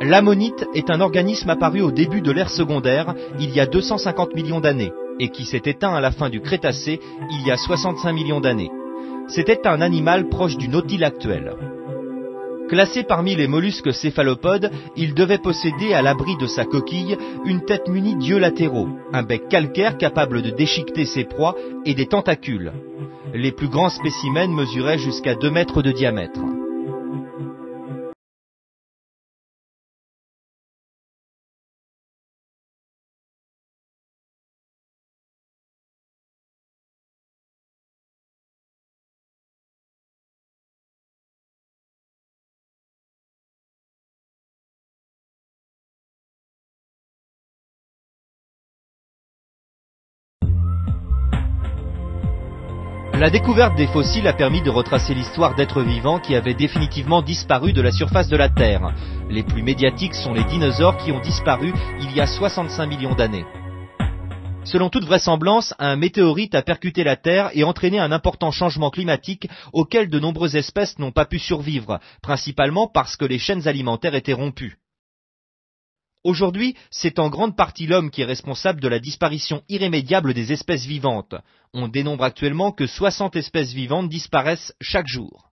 L'ammonite est un organisme apparu au début de l'ère secondaire, il y a 250 millions d'années, et qui s'est éteint à la fin du Crétacé, il y a 65 millions d'années. C'était un animal proche du nautile actuel. Classé parmi les mollusques céphalopodes, il devait posséder à l'abri de sa coquille une tête munie d'yeux latéraux, un bec calcaire capable de déchiqueter ses proies et des tentacules. Les plus grands spécimens mesuraient jusqu'à 2 mètres de diamètre. La découverte des fossiles a permis de retracer l'histoire d'êtres vivants qui avaient définitivement disparu de la surface de la Terre. Les plus médiatiques sont les dinosaures qui ont disparu il y a 65 millions d'années. Selon toute vraisemblance, un météorite a percuté la Terre et entraîné un important changement climatique auquel de nombreuses espèces n'ont pas pu survivre, principalement parce que les chaînes alimentaires étaient rompues. Aujourd'hui, c'est en grande partie l'homme qui est responsable de la disparition irrémédiable des espèces vivantes. On dénombre actuellement que 60 espèces vivantes disparaissent chaque jour.